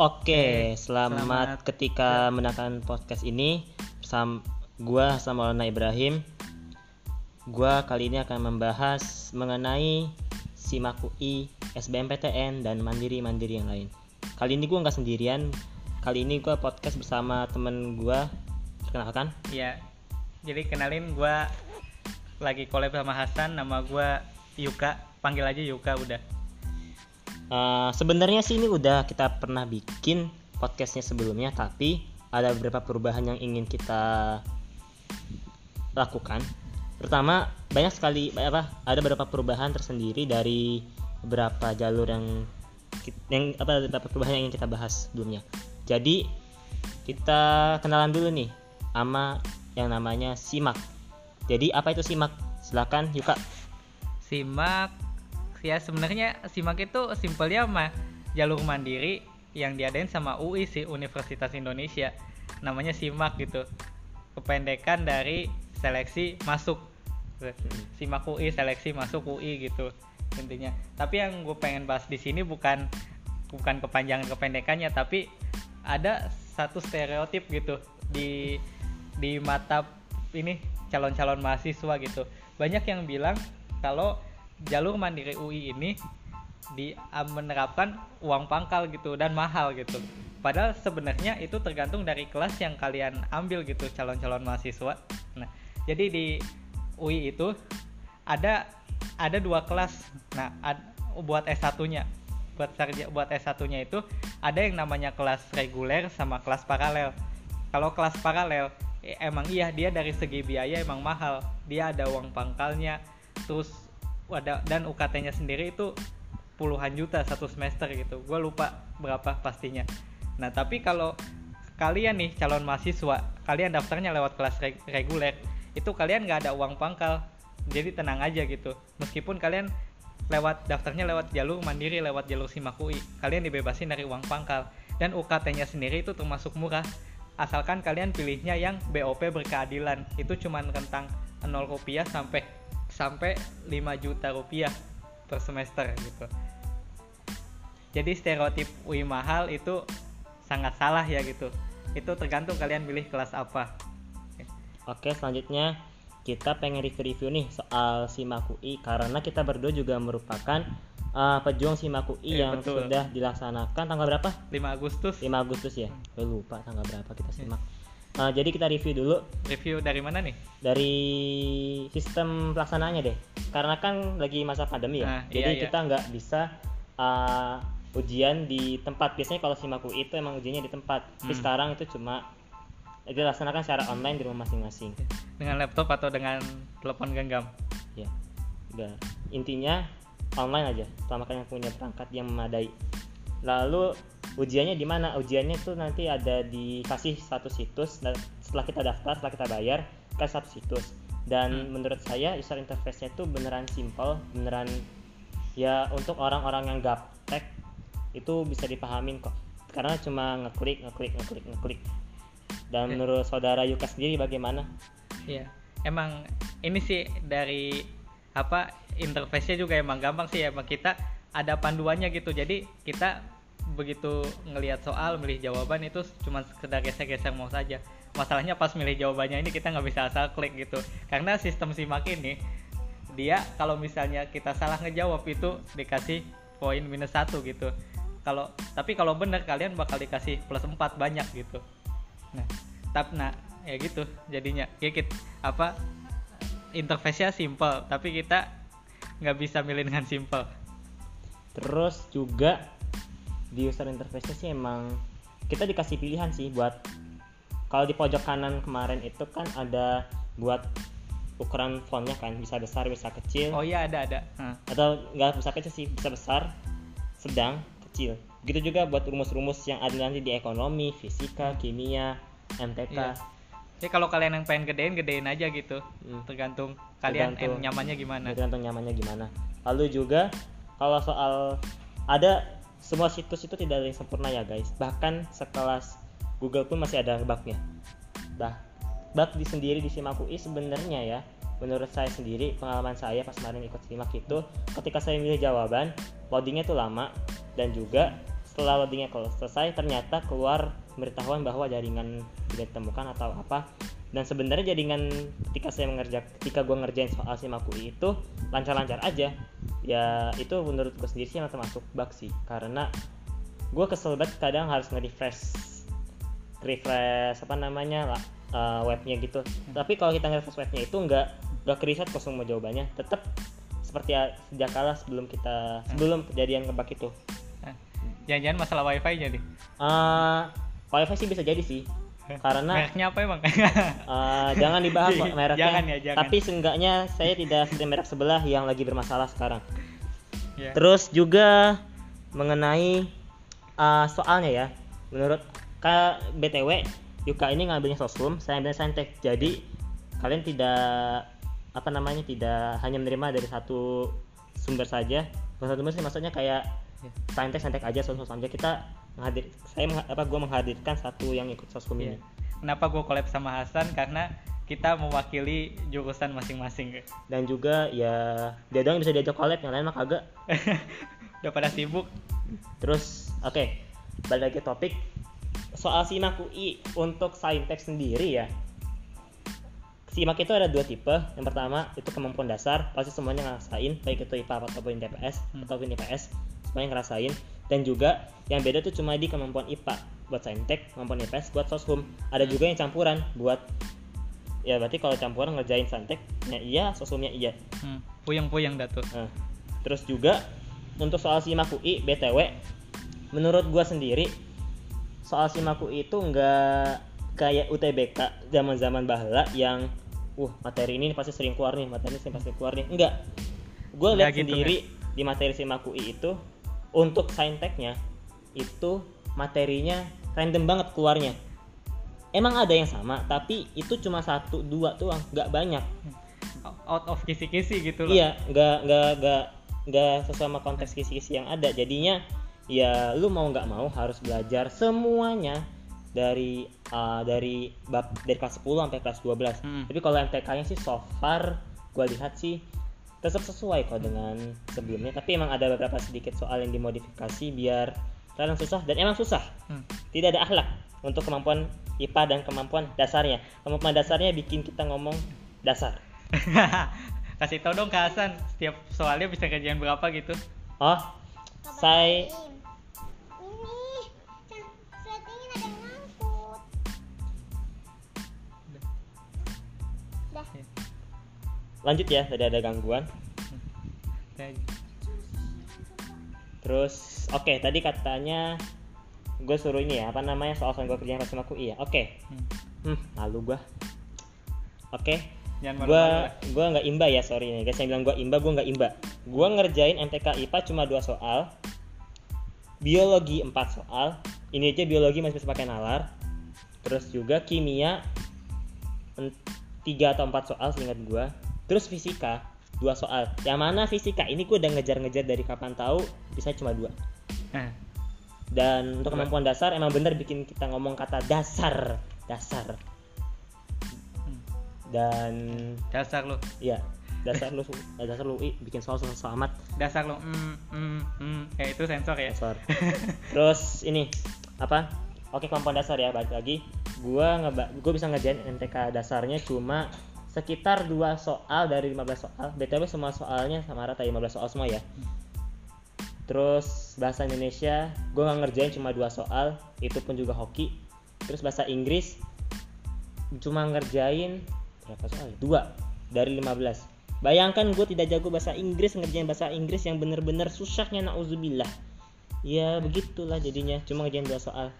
Oke, selamat, selamat. ketika mendengarkan podcast ini bersama gua sama Maulana Ibrahim. Gua kali ini akan membahas mengenai SIMAK UI, SBMPTN dan mandiri-mandiri yang lain. Kali ini gua nggak sendirian. Kali ini gua podcast bersama temen gua. Perkenalkan. Iya. Jadi kenalin gua lagi collab sama Hasan, nama gua Yuka. Panggil aja Yuka udah. Uh, Sebenarnya sih ini udah kita pernah bikin podcastnya sebelumnya, tapi ada beberapa perubahan yang ingin kita lakukan. Pertama, banyak sekali apa? Ada beberapa perubahan tersendiri dari beberapa jalur yang yang apa beberapa perubahan yang ingin kita bahas sebelumnya. Jadi kita kenalan dulu nih sama yang namanya SIMAK. Jadi apa itu SIMAK? Silakan Yuka. Simak ya sebenarnya Simak itu simpelnya mah jalur mandiri yang diadain sama UI sih Universitas Indonesia. Namanya Simak gitu. Kependekan dari seleksi masuk. Simak UI seleksi masuk UI gitu intinya. Tapi yang gue pengen bahas di sini bukan bukan kepanjangan kependekannya tapi ada satu stereotip gitu di di mata ini calon-calon mahasiswa gitu. Banyak yang bilang kalau jalur mandiri UI ini di ah, menerapkan uang pangkal gitu dan mahal gitu. Padahal sebenarnya itu tergantung dari kelas yang kalian ambil gitu calon-calon mahasiswa. Nah, jadi di UI itu ada ada dua kelas. Nah, ad- buat S1-nya. Buat sarja buat S1-nya itu ada yang namanya kelas reguler sama kelas paralel. Kalau kelas paralel eh, emang iya dia dari segi biaya emang mahal. Dia ada uang pangkalnya terus dan UKT-nya sendiri itu puluhan juta satu semester gitu. Gue lupa berapa pastinya. Nah, tapi kalau kalian nih calon mahasiswa, kalian daftarnya lewat kelas reg- reguler, itu kalian nggak ada uang pangkal. Jadi tenang aja gitu. Meskipun kalian lewat daftarnya lewat jalur mandiri, lewat jalur SIMAK UI, kalian dibebasin dari uang pangkal. Dan UKT-nya sendiri itu termasuk murah. Asalkan kalian pilihnya yang BOP berkeadilan. Itu cuman rentang 0 rupiah sampai sampai 5 juta rupiah per semester gitu. Jadi stereotip UI mahal itu sangat salah ya gitu. Itu tergantung kalian pilih kelas apa. Oke, selanjutnya kita pengen review-review nih soal SIMAK UI karena kita berdua juga merupakan uh, pejuang SIMAK UI Iya, yang betul. sudah dilaksanakan tanggal berapa? 5 Agustus 5 Agustus ya. Gue lupa tanggal berapa kita simak. Uh, jadi kita review dulu review dari mana nih? dari sistem pelaksanaannya deh. Karena kan lagi masa pandemi ya. Nah, jadi iya, iya. kita nggak bisa uh, ujian di tempat. Biasanya kalau SIMAK UI itu emang ujiannya di tempat. Tapi Hmm. sekarang itu cuma dilaksanakan secara online di rumah masing-masing. Dengan laptop atau dengan telepon genggam? ya udah intinya online aja selama kalian punya perangkat yang memadai lalu ujiannya di mana ujiannya tuh nanti ada dikasih satu situs dan setelah kita daftar setelah kita bayar kasih satu situs dan Hmm. menurut saya user interface-nya tuh beneran simple beneran ya untuk orang-orang yang gaptek itu bisa dipahamin kok karena cuma ngeklik ngeklik ngeklik ngeklik dan Oke. menurut saudara Yuka sendiri bagaimana Iya. Emang ini sih dari apa interface-nya juga emang gampang sih emang kita ada panduannya gitu. Jadi kita begitu ngelihat soal milih jawaban itu cuma sekedar geser-geser mouse saja. Masalahnya pas milih jawabannya ini kita nggak bisa asal klik gitu. Karena sistem simak ini dia kalau misalnya kita salah ngejawab itu dikasih poin minus satu gitu. Kalau tapi kalau benar kalian bakal dikasih plus 4 banyak gitu. Nah, tap nah ya gitu jadinya ya kita apa interface-nya simple tapi kita nggak bisa milih dengan simple Terus juga di user interface sih emang kita dikasih pilihan sih buat kalau di pojok kanan kemarin itu kan ada buat ukuran fontnya kan bisa besar bisa kecil oh iya ada ada Hah. atau nggak bisa kecil sih bisa besar sedang kecil gitu juga buat rumus-rumus yang ada nanti di ekonomi fisika kimia MTK Iya. jadi kalau kalian yang pengen gedein gedein aja gitu Hmm. tergantung kalian Tergantung. nyamannya gimana tergantung nyamannya gimana lalu juga kalau soal ada semua situs itu tidak ada yang sempurna ya guys. Bahkan sekelas Google pun masih ada bugnya. Bah bug di sendiri di SIMAK UI sebenarnya ya. Menurut saya sendiri pengalaman saya pas kemarin ikut SIMAK itu ketika saya milih jawaban loadingnya tuh lama. Dan juga setelah loadingnya selesai ternyata keluar pemberitahuan bahwa jaringan tidak ditemukan atau apa dan sebenarnya jaringan ketika saya mengerja ketika gue ngerjain soal simak UI itu lancar-lancar aja. Ya itu menurut gue sendiri sih yang termasuk bug sih. Karena gue kesel banget kadang harus nge-refresh refresh apa namanya lah uh, webnya gitu. Tapi kalau kita nge-refresh webnya itu nggak nggak keriset kosong semua jawabannya. Tetap seperti sejak kala sebelum kita sebelum kejadian ngebug itu. Nah, jangan-jangan masalah wifi nih uh, wifi sih bisa jadi sih karena mereknya apa emang uh, jangan dibahas mereknya Jangan ya, jangan. tapi seenggaknya saya tidak seperti merek sebelah yang lagi bermasalah sekarang Ya. Terus juga mengenai uh, soalnya ya, menurut K BTW Yuka ini ngambilnya sosum, saya ambil saintek. Jadi kalian tidak apa namanya tidak hanya menerima dari satu sumber saja. Bukan satu sumber sih maksudnya kayak Ya. saintek saintek aja sosum aja kita menghadir saya apa gua menghadirkan satu yang ikut sosum Iya. ini. Kenapa gue collab sama Hasan? Karena kita mewakili jurusan masing-masing. Dan juga ya dia doang yang bisa diajak collab, yang lain mah kagak. Udah pada sibuk. Terus oke, balik lagi topik soal simak UI untuk saintek sendiri ya. Simak itu ada dua tipe. Yang pertama itu kemampuan dasar, pasti semuanya ngerasain, baik itu IPA ataupun TPS Hmm. ataupun IPS, semuanya ngerasain. Dan juga yang beda tuh cuma di kemampuan IPA buat saintek, kemampuan IPS buat soshum. Ada juga yang campuran buat ya berarti kalau campuran ngerjain saintek, ya iya, soshumnya iya. Hmm, puyeng-puyeng dah tuh. Nah, terus juga untuk soal simak UI BTW menurut gua sendiri soal simak UI itu nggak kayak UTBK zaman-zaman bahla yang uh materi ini pasti sering keluar nih materi ini pasti keluar nih enggak gue lihat gitu, sendiri di materi simak UI itu untuk sainteknya itu materinya random banget keluarnya emang ada yang sama tapi itu cuma satu dua tuh nggak banyak Out of kisi-kisi gitu loh. Iya, nggak nggak nggak nggak sesuai sama konteks kisi-kisi yang ada. Jadinya ya lu mau nggak mau harus belajar semuanya dari uh, dari bab dari kelas 10 sampai kelas 12. Hmm. Tapi kalau MTK-nya sih so far gua lihat sih tetap sesuai kok dengan sebelumnya. Tapi emang ada beberapa sedikit soal yang dimodifikasi biar kalian susah dan emang susah. Hmm. Tidak ada akhlak untuk kemampuan IPA dan kemampuan dasarnya. Kemampuan dasarnya bikin kita ngomong dasar. Kasih tau dong ke Hasan, setiap soalnya bisa kerjaan berapa gitu. Oh, saya lanjut ya tadi ada gangguan. Terus oke tadi katanya gue suruh ini ya apa namanya soal soal gue kerjaan pas sama aku iya oke. Hmm. hmm malu gue oke. Gue gue nggak imba ya sorry nih guys yang bilang gue imba gue nggak imba. Gue ngerjain MTK IPA cuma dua soal. Biologi 4 soal. Ini aja biologi masih bisa pakai nalar. Terus juga kimia tiga atau empat soal seingat gue terus fisika dua soal. Yang mana fisika? Ini gue udah ngejar-ngejar dari kapan tahu bisa cuma dua. Nah, dan untuk Dua. kemampuan dasar emang bener bikin kita ngomong kata dasar. Dasar. Hmm. dan dasar lu, ya dasar lu dasar lu ih, bikin soal soal amat dasar lu. Hmm, hmm, hmm. Kayak itu sensor ya. dasar terus ini apa? Oke kemampuan dasar ya balik lagi. Gua ngeba gua bisa ngerjain MTK dasarnya cuma sekitar dua soal dari 15 soal. Btw semua soalnya sama rata 15 soal semua ya. Terus bahasa Indonesia gua nggak ngerjain cuma dua soal itu pun juga hoki. Terus bahasa Inggris cuma ngerjain berapa soal ya? dua dari 15 bayangkan gue tidak jago bahasa Inggris ngerjain bahasa Inggris yang bener-bener susahnya nauzubillah. Ya begitulah jadinya cuma ngerjain dua soal.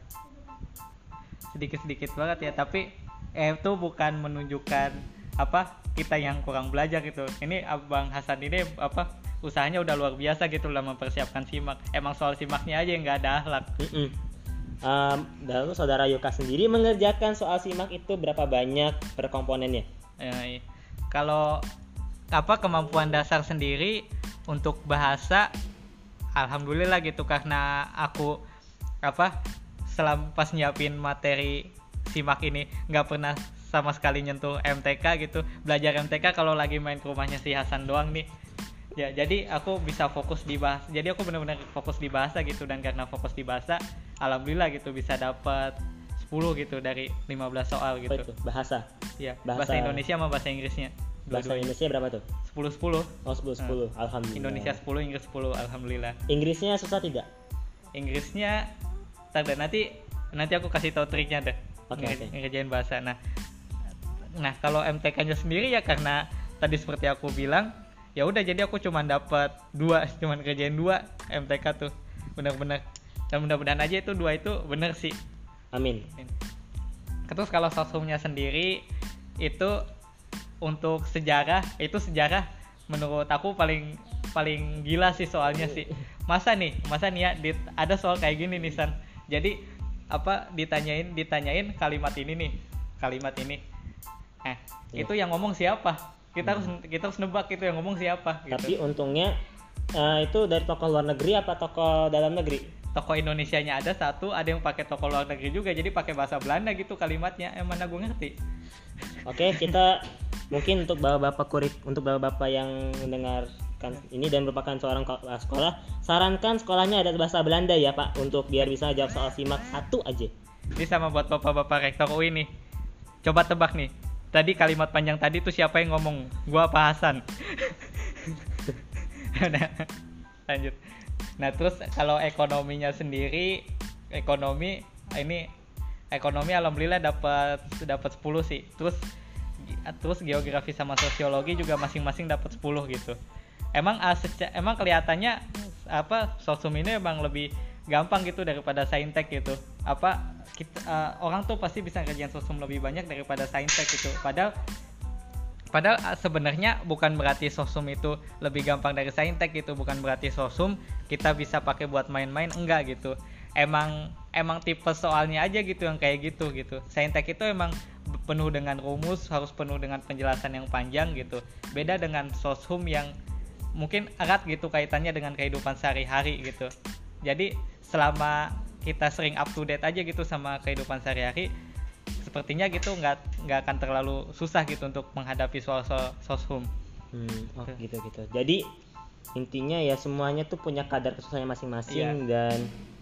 Sedikit-sedikit banget ya, tapi eh itu bukan menunjukkan apa kita yang kurang belajar gitu. Ini Abang Hasan ini apa usahanya udah luar biasa gitu lah mempersiapkan simak. Emang soal simaknya aja yang nggak ada akhlak. Mm-mm. Em, lalu saudara Yoka sendiri mengerjakan soal simak itu berapa banyak per komponennya Ya, iya. Kalau apa kemampuan dasar sendiri untuk bahasa alhamdulillah gitu karena aku apa selam pas nyiapin materi simak ini nggak pernah sama sekali nyentuh MTK gitu belajar MTK kalau lagi main ke rumahnya si Hasan doang nih ya jadi aku bisa fokus di bahasa jadi aku benar-benar fokus di bahasa gitu dan karena fokus di bahasa alhamdulillah gitu bisa dapat 10 gitu dari 15 soal gitu itu? Bahasa. ya Bahasa- bahasa, Indonesia sama bahasa Inggrisnya Bahasa. Indonesia berapa tuh? 10 10 Oh 10 10. Alhamdulillah. Indonesia 10 Inggris 10 alhamdulillah Inggrisnya susah tidak? Inggrisnya deh, nanti nanti aku kasih tahu triknya deh Oke, nge- oke. ngerjain bahasa nah nah kalau MTK-nya sendiri ya karena tadi seperti aku bilang ya udah jadi aku cuma dapat dua cuman kerjain dua MTK tuh. Bener-bener. Dan mudah-mudahan aja itu dua itu bener sih. Amin. terus kalau sosumnya sendiri itu untuk sejarah itu sejarah menurut aku paling paling gila sih soalnya sih. Masa nih masa nih ya dit- ada soal kayak gini nih San. Jadi apa ditanyain ditanyain kalimat ini nih kalimat ini eh Iya. itu yang ngomong siapa kita harus kita harus nebak itu yang ngomong siapa gitu Tapi untungnya eh, itu dari tokoh luar negeri apa tokoh dalam negeri? toko Indonesianya ada satu ada yang pakai toko luar negeri juga jadi pakai bahasa Belanda gitu kalimatnya eh mana gue ngerti Oke, kita mungkin untuk bapak-bapak kurik untuk bapak-bapak yang mendengarkan ini dan merupakan seorang uh, sekolah, sarankan sekolahnya ada bahasa Belanda ya Pak untuk biar bisa jawab soal simak satu aja. Ini sama buat bapak-bapak rektor UI nih. Coba tebak nih. Tadi kalimat panjang tadi tuh siapa yang ngomong? Gua apa Hasan? nah, lanjut. Nah, terus kalau ekonominya sendiri, ekonomi ini ekonomi alhamdulillah dapat dapat 10 sih. Terus terus geografi sama sosiologi juga masing-masing dapat 10 gitu. Emang ah, emang kelihatannya apa sosum ini emang lebih gampang gitu daripada saintek gitu. Apa kita ah, orang tuh pasti bisa ngerjain sosum lebih banyak daripada saintek gitu. Padahal Padahal ah, sebenarnya bukan berarti sosum itu lebih gampang dari saintek gitu, bukan berarti sosum kita bisa pakai buat main-main enggak gitu. Emang emang tipe soalnya aja gitu yang kayak gitu gitu. Saintek itu emang penuh dengan rumus, harus penuh dengan penjelasan yang panjang gitu. Beda dengan sosum yang mungkin erat gitu kaitannya dengan kehidupan sehari-hari gitu. Jadi selama kita sering up to date aja gitu sama kehidupan sehari-hari, sepertinya gitu nggak nggak akan terlalu susah gitu untuk menghadapi soal-soal soshum. Hmm, oh gitu. gitu. Jadi intinya ya semuanya tuh punya kadar kesusahannya masing-masing dan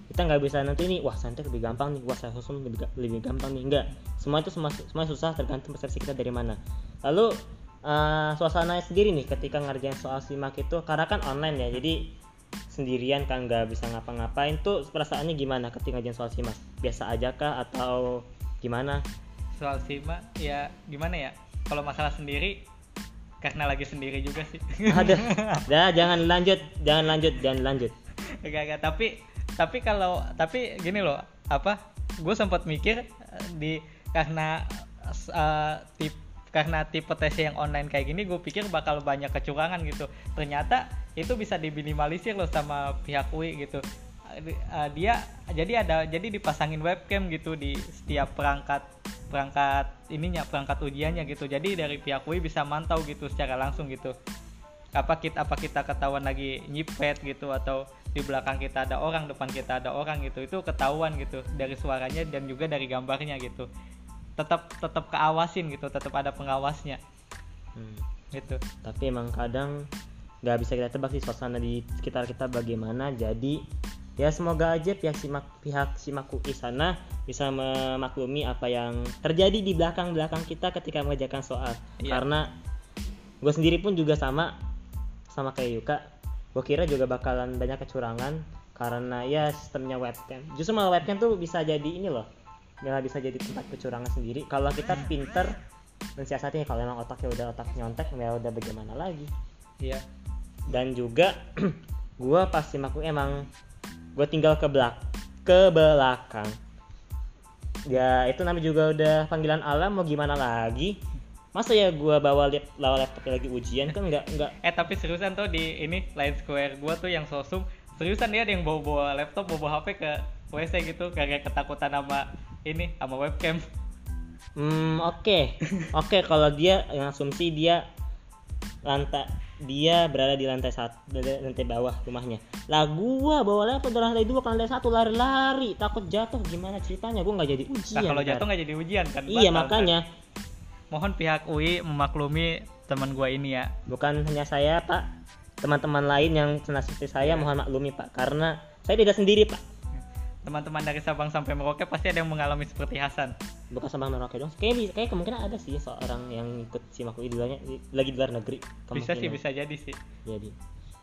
kita nggak bisa nanti nih wah santai lebih gampang nih wah sosum lebih, lebih gampang nih. Enggak semua itu semua semua susah tergantung persepsi kita dari mana. Lalu eh suasananya sendiri nih ketika ngerjain soal simak itu karena kan online ya jadi sendirian kan nggak bisa ngapa-ngapain tuh perasaannya gimana ketika ngerjain soal simak biasa aja kah atau gimana Soal simak ya gimana ya? Kalau masalah sendiri karena lagi sendiri juga sih. ada dah jangan lanjut jangan lanjut jangan lanjut Enggak enggak tapi tapi kalau tapi gini loh apa gue sempat mikir eh, di karena eh, tip karena tipe tes yang online kayak gini gue pikir bakal banyak kecurangan gitu ternyata itu bisa diminimalisir loh sama pihak UI gitu. Eh, dia jadi ada jadi dipasangin webcam gitu di setiap perangkat perangkat ininya perangkat ujiannya gitu. Jadi dari pihak UI bisa mantau gitu secara langsung gitu. Apa kita apa kita ketahuan lagi nyipet gitu atau di belakang kita ada orang depan kita ada orang gitu. Itu ketahuan gitu dari suaranya dan juga dari gambarnya gitu. Tetap tetap keawasin gitu tetap ada pengawasnya. Hmm. gitu. Tapi emang kadang nggak bisa kita tebak sih suasana di sekitar kita bagaimana. Jadi ya semoga aja pihak simak pihak simak UI sana bisa memaklumi apa yang terjadi di belakang belakang kita ketika mengerjakan soal. Iya. karena gue sendiri pun juga sama sama kayak Yuka. Gue kira juga bakalan banyak kecurangan karena ya sistemnya webcam. Justru malah webcam tuh bisa jadi ini loh. Malah bisa jadi tempat kecurangan sendiri. Kalau kita pinter mensiasatinya. Kalau emang otaknya udah otak nyontek ya udah bagaimana lagi? Iya dan juga gua pas simak UI emang gue tinggal ke belak ke belakang. Ya itu namanya juga udah panggilan alam mau gimana lagi? Masa ya gua bawa lap bawa laptop lagi ujian? Kan nggak nggak. Eh tapi seriusan tuh di ini line square gua tuh yang sosum seriusan dia ada yang bawa bawa laptop bawa bawa hp ke wc gitu kayak ketakutan sama ini sama webcam. Hmm, oke. Oke, kalau dia yang asumsi dia lantai dia berada di lantai satu lantai bawah rumahnya. Lah gua bawa laptop dari lantai dua ke lantai satu lari-lari. Takut jatuh. Gimana ceritanya? Gua nggak jadi ujian. nah kalau jatuh nggak jadi ujian kan? Iya batal, kan? makanya mohon pihak UI memaklumi teman gua ini ya. Bukan hanya saya pak. Teman-teman lain yang seperti saya Ya. mohon maklumi pak. Karena saya tidak sendiri pak teman-teman dari Sabang sampai Merauke pasti ada yang mengalami seperti Hasan bukan Sabang Merauke dong kayak kayak kemungkinan ada sih seorang yang ikut simak idulanya lagi di luar negeri bisa sih bisa jadi sih jadi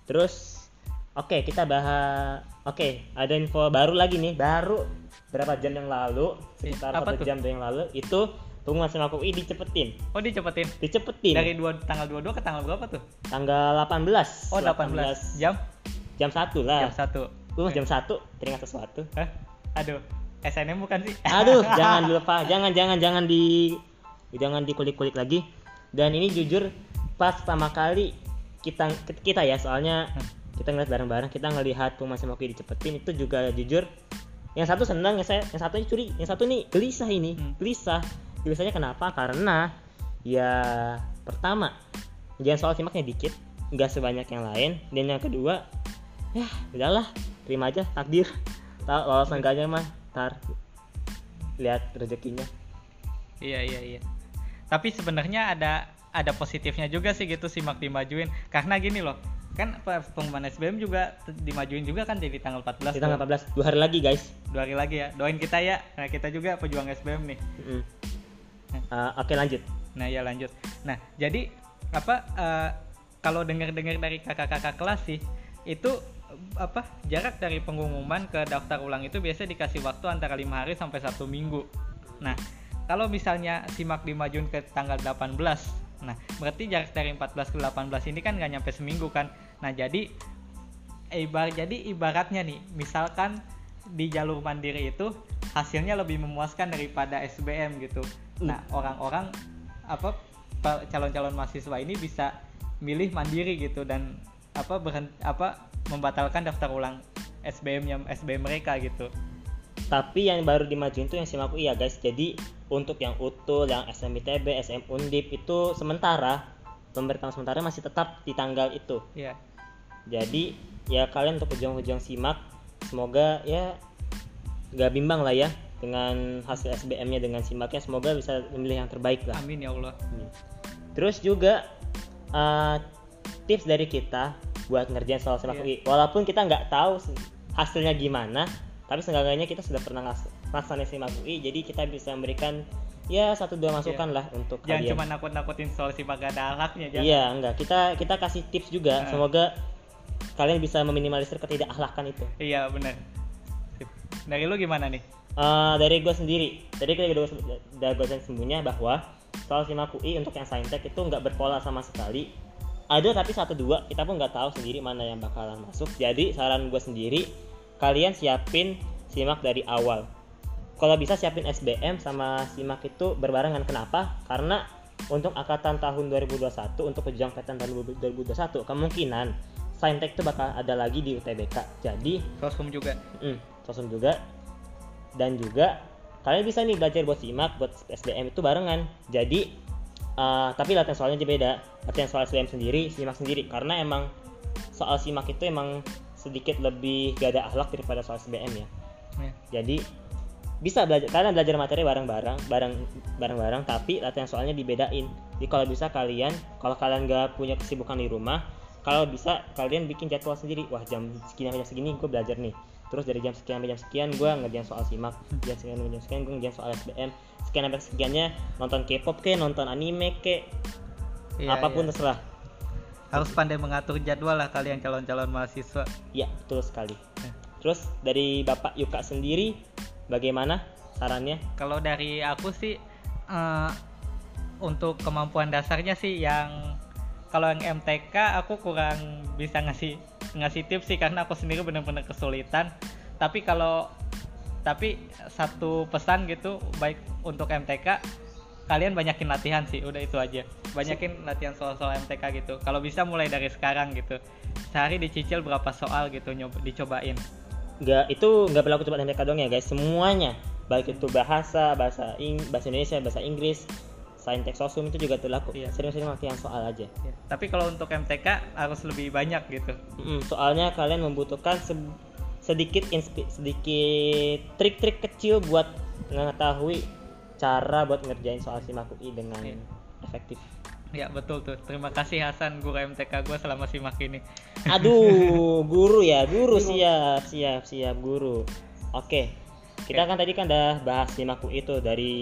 terus oke okay, kita bahas oke okay, ada info baru lagi nih baru berapa jam yang lalu sekitar Apa satu tuh? jam yang lalu itu pengumuman sama UI dicepetin. Oh, dicepetin. Dicepetin. Dari dua, tanggal 22 ke tanggal berapa tuh? Tanggal 18. Oh, 18. 18. Jam? Jam 1 lah. Jam 1. Lu jam satu teringat sesuatu. Hah? Aduh, SNM bukan sih? Aduh, jangan lupa, jangan jangan jangan di jangan dikulik-kulik lagi. Dan ini jujur pas pertama kali kita kita ya soalnya hmm. kita ngeliat bareng-bareng kita ngelihat Puma semoki dicepetin itu juga jujur yang satu seneng, yang saya yang satu ini curi yang satu ini gelisah ini hmm. gelisah gelisahnya kenapa karena ya pertama jangan soal simaknya dikit nggak sebanyak yang lain dan yang kedua ya udahlah terima aja takdir. Tak lolos enggaknya mah tar lihat rezekinya. Iya iya iya. Tapi sebenarnya ada ada positifnya juga sih gitu simak dimajuin. Karena gini loh kan pe- pengumuman SBM juga dimajuin juga kan jadi tanggal 14 di tanggal tuh. 14 dua hari lagi guys. Dua hari lagi ya. Doain kita ya. Nah kita juga pejuang SBM nih. Mm-mm. Uh, oke lanjut. Nah ya lanjut. Nah jadi apa eh, kalau dengar-dengar dari kakak-kakak kelas sih itu apa jarak dari pengumuman ke daftar ulang itu biasa dikasih waktu antara lima hari sampai satu minggu. Nah kalau misalnya simak dimajuin ke tanggal 18 nah berarti jarak dari 14 ke 18 ini kan nggak nyampe seminggu kan? Nah jadi ibar jadi ibaratnya nih misalkan di jalur mandiri itu hasilnya lebih memuaskan daripada SBM gitu. Nah orang-orang apa pa- calon-calon mahasiswa ini bisa milih mandiri gitu dan apa berhenti apa membatalkan daftar ulang SBM nya SBM mereka gitu. Tapi yang baru dimajuin tuh yang simak UI ya guys. Jadi untuk yang utul yang SMITB SM Undip itu sementara pemberitahuan sementara masih tetap di tanggal itu. Ya jadi ya kalian untuk pejuang-pejuang simak semoga ya nggak bimbang lah ya dengan hasil SBM-nya dengan simaknya. Semoga bisa memilih yang terbaik lah. Amin ya Allah. Terus juga eh, tips dari kita buat ngerjain soal simak Iya. UI walaupun kita nggak tahu hasilnya gimana tapi seenggaknya kita sudah pernah ngelaksanain simak UI jadi kita bisa memberikan ya satu dua masukan lah untuk jangan kalian. cuma nakut-nakutin soal si gak ada akhlaknya jangan iya enggak kita kita kasih tips juga. Nah. semoga kalian bisa meminimalisir ketidakakhlakan itu. Iya benar. Dari lu gimana nih? Eh, dari gue sendiri. Tadi kita udah gue sembunyinya bahwa soal simak UI untuk yang saintek itu nggak berpola sama sekali ada tapi satu dua kita pun nggak tahu sendiri mana yang bakalan masuk. Jadi saran gue sendiri kalian siapin simak dari awal. Kalau bisa siapin SBM sama simak itu berbarengan. Kenapa? Karena untuk angkatan tahun 2021 untuk pejuang PTN tahun 2021 kemungkinan saintek itu bakal ada lagi di UTBK jadi sosum juga. Mm, sosum juga. Dan juga kalian bisa nih belajar buat simak buat SBM itu barengan. Jadi eh, tapi latihan soalnya aja beda. Latihan soal SBM sendiri simak sendiri. Karena emang soal simak itu emang sedikit lebih gak ada akhlak daripada soal SBM ya. Ya. jadi bisa belajar kalian belajar materi bareng-bareng bareng bareng-bareng tapi latihan soalnya dibedain. Jadi kalau bisa kalian kalau kalian nggak punya kesibukan di rumah kalau bisa kalian bikin jadwal sendiri. Wah jam segini sampai jam segini gue belajar nih terus dari jam sekian sampai jam sekian gue ngerjain soal simak. Jam sekian sampai jam sekian gue ngerjain soal SBM sekian sampai sekiannya nonton K-pop ke nonton anime ke Iya, apa pun iya. terserah. Harus pandai mengatur jadwal lah kalian calon-calon mahasiswa. Ya betul sekali. Ya. terus dari bapak Yuka sendiri bagaimana sarannya? Kalau dari aku sih eh, untuk kemampuan dasarnya sih yang kalau yang MTK aku kurang bisa ngasih ngasih tips sih karena aku sendiri benar-benar kesulitan. Tapi kalau tapi satu pesan gitu baik untuk MTK kalian banyakin latihan sih udah itu aja. Banyakin latihan soal-soal MTK gitu. Kalau bisa mulai dari sekarang gitu. Sehari dicicil berapa soal gitu nyoba dicobain. Nggak itu nggak berlaku cuma MTK doang ya guys. Semuanya. Baik itu bahasa bahasa Ing bahasa Indonesia bahasa Inggris saintek sosum itu juga berlaku Iya. sering-sering latihan soal aja Ya, tapi kalau untuk MTK harus lebih banyak gitu Mm, soalnya kalian membutuhkan se- sedikit inspi- sedikit trik-trik kecil buat mengetahui cara buat ngerjain soal simak UI dengan Iya. efektif Ya betul tuh. Terima kasih Hasan guru MTK gue selama simak ini. Aduh, guru ya, guru siap, siap, siap guru. Oke, kita kan tadi kan udah bahas simaku itu dari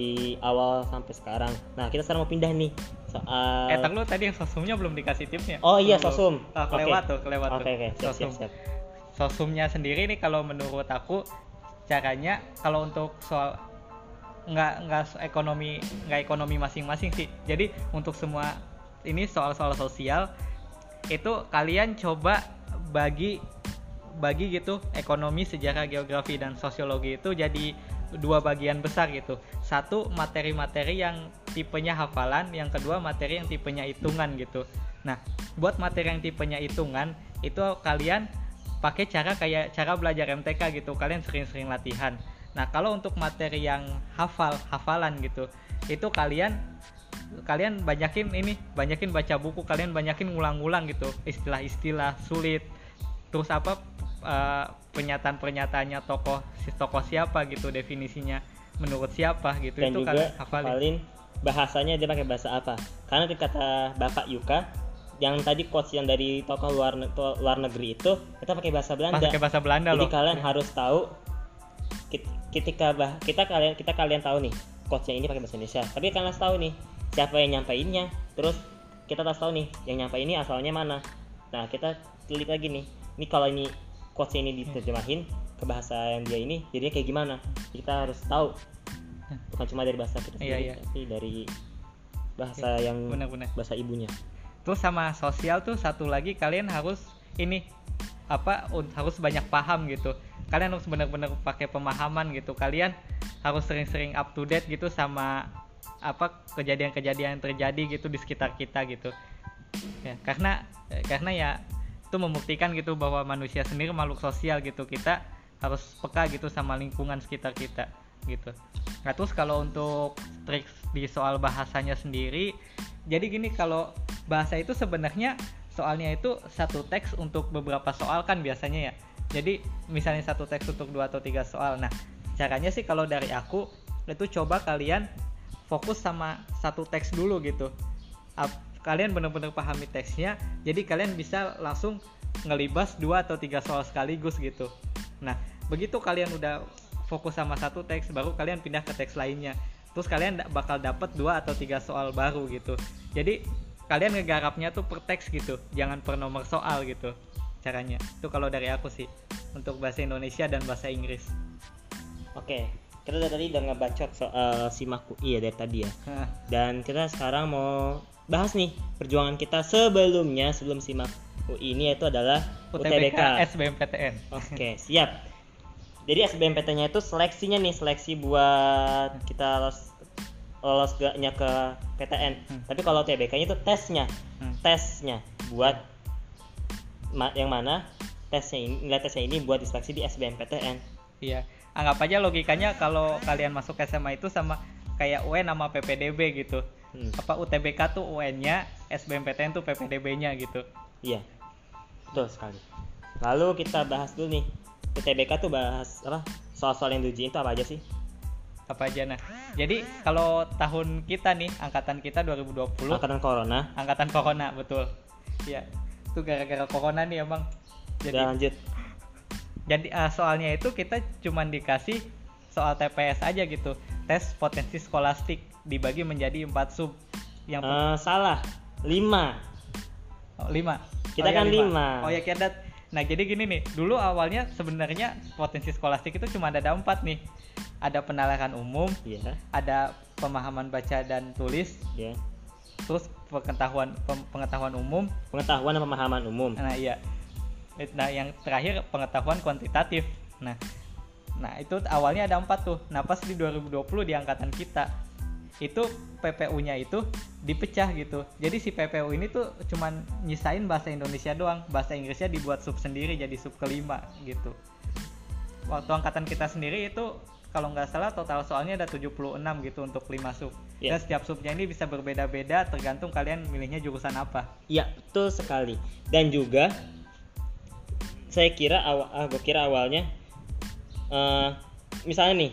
awal sampai sekarang. Nah, kita sekarang mau pindah nih soal. Eh, lu tadi yang sosumnya belum dikasih tipsnya. Oh iya, Belum. sosum. Oke. kelewat tuh, kelewat Oke, tuh. siap, siap, Sosum. siap. Sosumnya sendiri nih kalau menurut aku caranya kalau untuk soal nggak nggak ekonomi nggak ekonomi masing-masing sih. Jadi untuk semua ini soal-soal sosial itu kalian coba bagi bagi gitu ekonomi, sejarah, geografi dan sosiologi itu jadi dua bagian besar gitu. Satu materi-materi yang tipenya hafalan, yang kedua materi yang tipenya hitungan gitu. Nah, buat materi yang tipenya hitungan itu kalian pakai cara kayak cara belajar MTK gitu. Kalian sering-sering latihan. Nah, kalau untuk materi yang hafal, hafalan gitu, itu kalian kalian banyakin ini, banyakin baca buku, kalian banyakin ngulang-ngulang gitu, istilah-istilah sulit. Terus apa eh, pernyataan-pernyataannya tokoh si tokoh siapa gitu definisinya menurut siapa gitu Dan itu juga kalian hafalin. hafalin bahasanya dia pakai bahasa apa? Karena kata Bapak Yuka yang tadi quotes yang dari tokoh luar ne- to- luar negeri itu kita pakai bahasa Belanda. pakai bahasa Belanda Jadi loh. kalian harus tahu ketika bah kita kalian kita kalian tahu nih quotesnya ini pakai bahasa Indonesia. Tapi kalian harus tahu nih siapa yang nyampainnya. Terus kita harus tahu nih yang nyampe ini asalnya mana. Nah kita telit lagi nih. Ini kalau ini quotesnya ini diterjemahin ke bahasa yang dia ini jadinya kayak gimana? Kita harus tahu. Bukan cuma dari bahasa kita Iya, sendiri, iya. tapi dari bahasa yang Benar-benar. bahasa ibunya. Terus sama sosial tuh satu lagi kalian harus ini apa harus banyak paham gitu. Kalian harus benar-benar pakai pemahaman gitu. Kalian harus sering-sering up to date gitu sama apa kejadian-kejadian yang terjadi gitu di sekitar kita gitu. Ya, karena eh, karena ya itu membuktikan gitu bahwa manusia sendiri makhluk sosial gitu. Kita harus peka gitu sama lingkungan sekitar kita gitu. Nah, terus kalau untuk trik di soal bahasanya sendiri, jadi gini kalau bahasa itu sebenarnya soalnya itu satu teks untuk beberapa soal kan biasanya ya. Jadi misalnya satu teks untuk dua atau tiga soal. Nah, caranya sih kalau dari aku itu coba kalian fokus sama satu teks dulu gitu. Kalian benar-benar pahami teksnya, jadi kalian bisa langsung ngelibas dua atau tiga soal sekaligus gitu. Nah, begitu kalian udah fokus sama satu teks, baru kalian pindah ke teks lainnya. Terus kalian bakal dapet dua atau tiga soal baru gitu. Jadi kalian ngegarapnya tuh per teks gitu, jangan per nomor soal gitu caranya. Itu kalau dari aku sih untuk bahasa Indonesia dan bahasa Inggris. Oke, kita dari tadi udah ngebacot soal simaku iya dari tadi ya. Dan kita sekarang mau bahas nih perjuangan kita sebelumnya sebelum simak UI ini yaitu adalah UTBK, UTBK. SBMPTN. Oke, siap. Jadi SBMPTN-nya itu seleksinya nih, seleksi buat kita lolos lolos gaknya ke PTN. Hmm. Tapi kalau UTBK-nya itu tesnya, Hmm. tesnya buat ma- yang mana tesnya ini nilai tesnya ini buat diseleksi di SBMPTN. Iya, anggap aja logikanya kalau kalian masuk SMA itu sama kayak UN sama PPDB gitu. Hmm. Apa UTBK tuh UN-nya, SBMPTN tuh PPDB-nya gitu. Iya, betul sekali. Lalu kita bahas dulu nih, UTBK tuh bahas apa? Soal-soal yang diujiin itu apa aja sih? Apa aja nah. Jadi kalau tahun kita nih, angkatan kita 2020, Angkatan Corona. angkatan corona betul. Iya. Itu gara-gara corona nih emang. Jadi Udah lanjut. jadi eh, soalnya itu kita cuman dikasih soal TPS aja gitu. Tes potensi skolastik dibagi menjadi empat sub. Yang Eh, salah, 5 Oh, lima. Kita iya, kan lima. Oh ya kita. Nah jadi gini nih, dulu awalnya sebenarnya potensi skolastik itu cuma ada empat nih. Ada penalaran umum, Iya, ada pemahaman baca dan tulis, ya. terus pengetahuan pengetahuan umum. Pengetahuan dan pemahaman umum. Nah iya. Nah yang terakhir pengetahuan kuantitatif. Nah, nah itu awalnya ada empat tuh. Nah pas di 2020 di angkatan kita itu PPU-nya itu dipecah gitu. Jadi si PPU ini tuh cuman nyisain bahasa Indonesia doang, bahasa Inggrisnya dibuat sub sendiri jadi sub kelima gitu. Waktu angkatan kita sendiri itu kalau nggak salah total soalnya ada 76 gitu untuk 5 sub. Iya. Dan setiap subnya ini bisa berbeda-beda tergantung kalian milihnya jurusan apa. Iya, betul sekali. Dan juga saya kira awal, ah, gua kira awalnya eh misalnya nih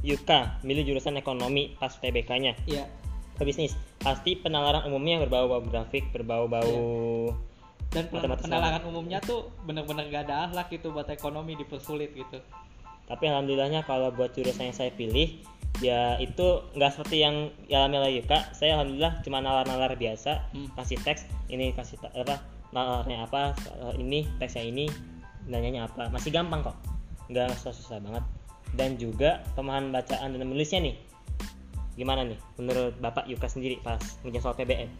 Yuka milih jurusan ekonomi pas UTBK-nya Iya. ke bisnis. pasti penalaran umumnya berbau-bau grafik berbau-bau dan pen- Matematika. penalaran umumnya tuh bener-bener gak ada akhlak gitu buat ekonomi dipersulit gitu tapi alhamdulillahnya kalau buat jurusan yang saya pilih ya itu nggak seperti yang dialami oleh Yuka saya alhamdulillah cuma nalar-nalar biasa Hmm. kasih teks ini kasih apa nalarnya apa soal ini teksnya ini nanyanya apa masih gampang kok nggak susah-susah banget. Dan juga pemahaman bacaan dan menulisnya nih. Gimana nih menurut bapak Yuka sendiri pas ngerjain soal PBM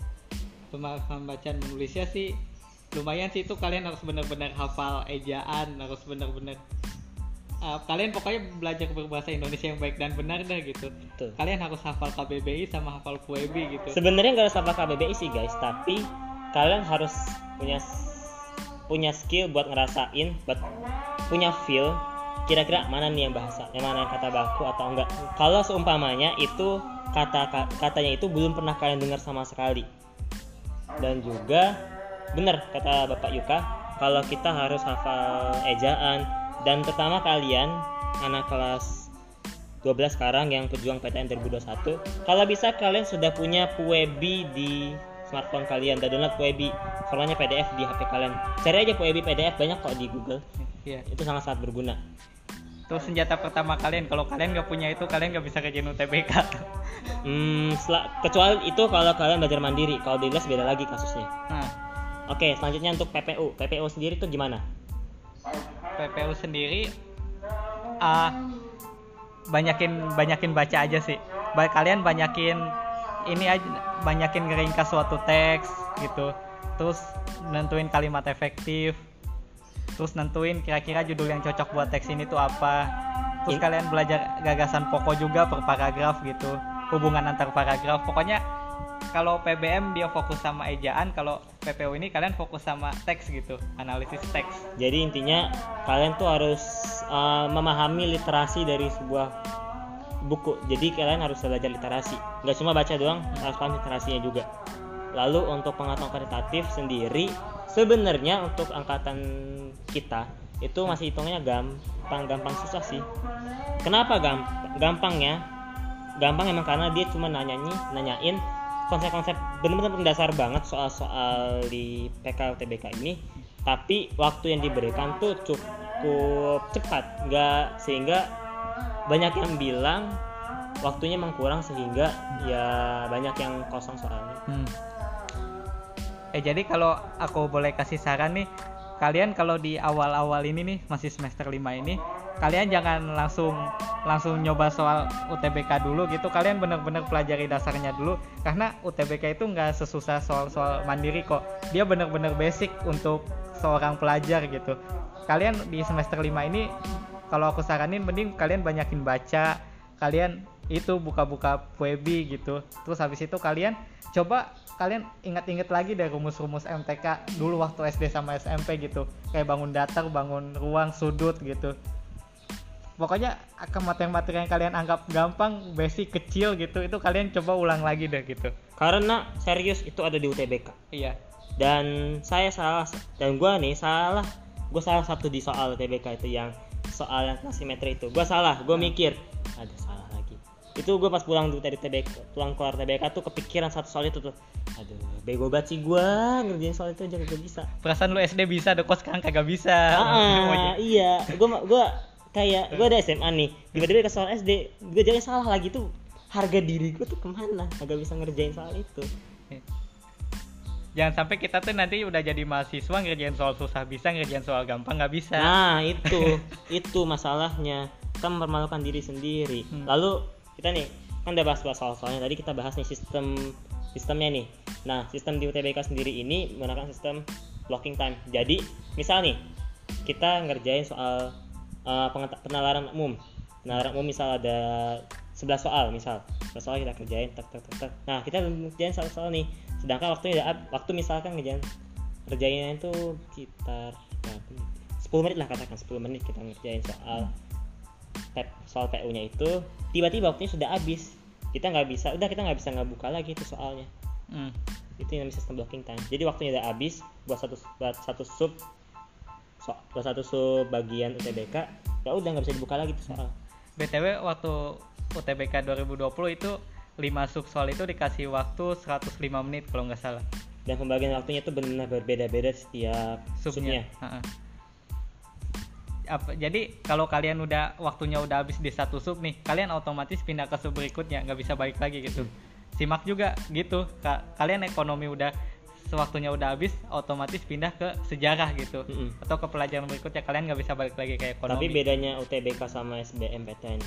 pemahaman bacaan menulisnya sih lumayan sih. Itu kalian harus benar-benar hafal ejaan harus benar-benar uh, kalian pokoknya belajar berbahasa Indonesia yang baik dan benar dah gitu. Betul. kalian harus hafal KBBI sama hafal FUEBI gitu. Sebenarnya nggak harus hafal KBBI sih guys. Tapi kalian harus punya punya skill buat ngerasain buat punya feel kira-kira mana nih yang bahasa yang mana yang kata baku atau enggak? Kalau seumpamanya itu kata ka- katanya itu belum pernah kalian dengar sama sekali. Dan juga benar kata Bapak Yuka kalau kita harus hafal ejaan dan terutama kalian anak kelas 12 sekarang yang pejuang PTN 2021 kalau bisa kalian sudah punya Puebi di smartphone kalian dan download Puebi formatnya PDF di HP kalian. Cari aja Puebi PDF banyak kok di Google Iya. itu sangat-sangat berguna Terus senjata pertama kalian kalau kalian nggak punya itu kalian nggak bisa kerjain UTBK. hmm, kecuali itu kalau kalian belajar mandiri kalau di les beda lagi kasusnya Nah, oke selanjutnya untuk PPU PPU sendiri tuh gimana PPU sendiri ah banyakin banyakin baca aja sih. Ba- kalian banyakin ini aja banyakin ngeringkas suatu teks gitu. Terus nentuin kalimat efektif. Terus nentuin kira-kira judul yang cocok buat teks ini tuh apa. Terus In- kalian belajar gagasan pokok juga per paragraf gitu. Hubungan antar paragraf. Pokoknya kalau PBM dia fokus sama ejaan, kalau PPU ini kalian fokus sama teks gitu, analisis teks. jadi intinya kalian tuh harus uh, memahami literasi dari sebuah buku jadi kalian harus belajar literasi nggak cuma baca doang harus paham literasinya juga lalu untuk pengetahuan kualitatif sendiri sebenarnya untuk angkatan kita itu masih hitungnya gampang gampang susah sih. Kenapa gam gampangnya? Gampang emang karena dia cuma nanyanyi nanyain konsep-konsep bener-bener mendasar banget soal-soal di PK UTBK ini. Tapi waktu yang diberikan tuh cukup cepat nggak sehingga banyak yang bilang waktunya emang kurang sehingga ya banyak yang kosong soalnya. Hmm. Eh jadi kalau aku boleh kasih saran nih, kalian kalau di awal-awal ini nih masih semester 5 ini, kalian jangan langsung langsung nyoba soal UTBK dulu gitu. Kalian bener-bener pelajari dasarnya dulu karena UTBK itu nggak sesusah soal-soal mandiri kok. Dia bener-bener basic untuk seorang pelajar gitu. Kalian di semester 5 ini kalau aku saranin mending kalian banyakin baca, kalian itu buka-buka Puebi gitu. Terus habis itu kalian coba kalian ingat-ingat lagi dari rumus-rumus MTK dulu waktu SD sama SMP gitu. Kayak bangun datar, bangun ruang, sudut gitu. Pokoknya akan materi-materi yang kalian anggap gampang, basic, kecil gitu, itu kalian coba ulang lagi deh gitu. karena serius itu ada di UTBK Iya. dan saya salah dan gua nih salah gue salah satu di soal UTBK itu yang soal yang simetri itu gua salah gue mikir ada itu gue pas pulang dari TBK pulang keluar TBK tuh kepikiran satu soal itu tuh. Aduh bego banget sih gue ngerjain soal itu aja gak bisa. Perasaan lu SD bisa, deh kok sekarang kagak bisa. ah iya. Gue gue kayak gue ada SMA nih. Tiba-tiba ke soal SD gue jadi salah lagi tuh. Harga diri gue tuh ke mana? Agak bisa ngerjain soal itu. Jangan sampai kita tuh nanti udah jadi mahasiswa ngerjain soal susah bisa, ngerjain soal gampang nggak bisa. Nah itu. Itu masalahnya. Kita mempermalukan diri sendiri. Hmm. Lalu kita nih kan udah bahas-bahas soal-soalnya tadi kita bahas nih sistem sistemnya nih. Nah sistem di UTBK sendiri ini menggunakan sistem blocking time. Jadi misal nih kita ngerjain soal uh, penalaran umum. Penalaran umum misal ada 11 soal misal. 11 soal kita kerjain tak tak tak tak. Nah kita ngerjain soal-soal nih. Sedangkan waktunya hab- waktu misalkan ngerjain kerjainnya itu sekitar berapa menit? 10 menit lah katakan 10 menit kita ngerjain soal soal PU nya itu tiba-tiba waktunya sudah habis kita nggak bisa udah kita nggak bisa nggak buka lagi itu soalnya Hmm. itu yang namanya sistem blocking time jadi waktunya udah habis buat satu buat satu sub so, buat satu sub bagian UTBK ya udah nggak bisa dibuka lagi tuh soal BTW waktu UTBK 2020 itu 5 sub soal itu dikasih waktu 105 menit kalau nggak salah dan pembagian waktunya itu benar berbeda-beda setiap subnya. subnya. Ha-ha. Apa, jadi kalau kalian udah waktunya udah habis di satu sub nih, kalian otomatis pindah ke sub berikutnya, nggak bisa balik lagi gitu. Simak juga gitu. Ka- kalian ekonomi udah sewaktunya udah habis, otomatis pindah ke sejarah gitu, Mm-mm. atau ke pelajaran berikutnya kalian nggak bisa balik lagi ke ekonomi. Tapi bedanya UTBK sama SBMPTN,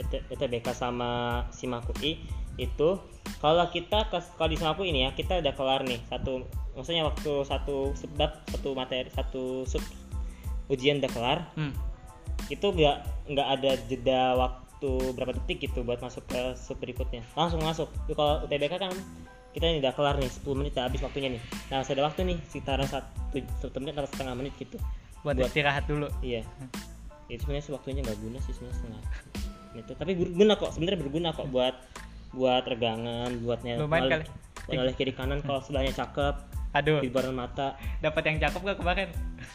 UT- UTBK sama SIMAK UI itu kalau kita ke kalau di SIMAK UI ini ya kita udah kelar nih satu maksudnya waktu satu sebab satu materi satu sub ujian udah kelar Hmm. itu nggak nggak ada jeda waktu berapa detik gitu buat masuk ke sub berikutnya langsung masuk kalau UTBK kan kita ini udah kelar nih 10 menit udah habis waktunya nih nah masih ada waktu nih sekitaran satu satu menit atau setengah menit gitu buat, Buat- istirahat dulu. Iya. Itu sebenarnya waktunya nggak guna sih sebenarnya setengah. Itu tapi berguna kok sebenarnya berguna kok buat buat regangan, buat noleh kiri kanan kalau sebelahnya cakep, Aduh, hiburan mata. dapat yang cakep gak kemarin?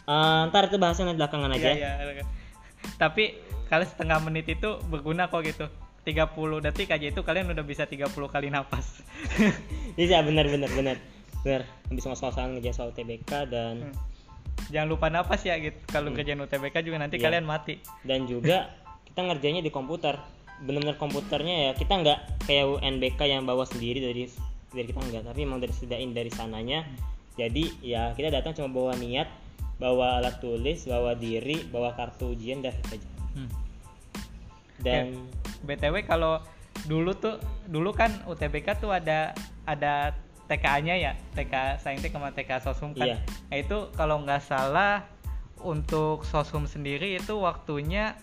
Eh, ntar itu bahasan di belakangan aja. Iya, iya. Tapi kalau setengah menit itu berguna kok gitu. 30 detik aja itu kalian udah bisa 30 kali napas. Iya benar benar benar. Benar. Habis ngos-ngosan ngejar soal TBK dan Hmm. Jangan lupa napas ya gitu. Kalau Hmm. kerjaan UTBK juga nanti Iya. kalian mati. dan juga kita ngerjainnya di komputer. Benar-benar komputernya ya kita nggak kayak UNBK yang bawa sendiri dari dari kita enggak, tapi emang dari sedain dari sananya. Jadi ya kita datang cuma bawa niat, bawa alat tulis, bawa diri, bawa kartu ujian dan itu aja. Hmm. Dan BTW kalau dulu tuh dulu kan UTBK tuh ada ada TKA-nya ya, TK Saintek sama TK Sosum kan. Iya. Nah, itu kalau nggak salah untuk Sosum sendiri itu waktunya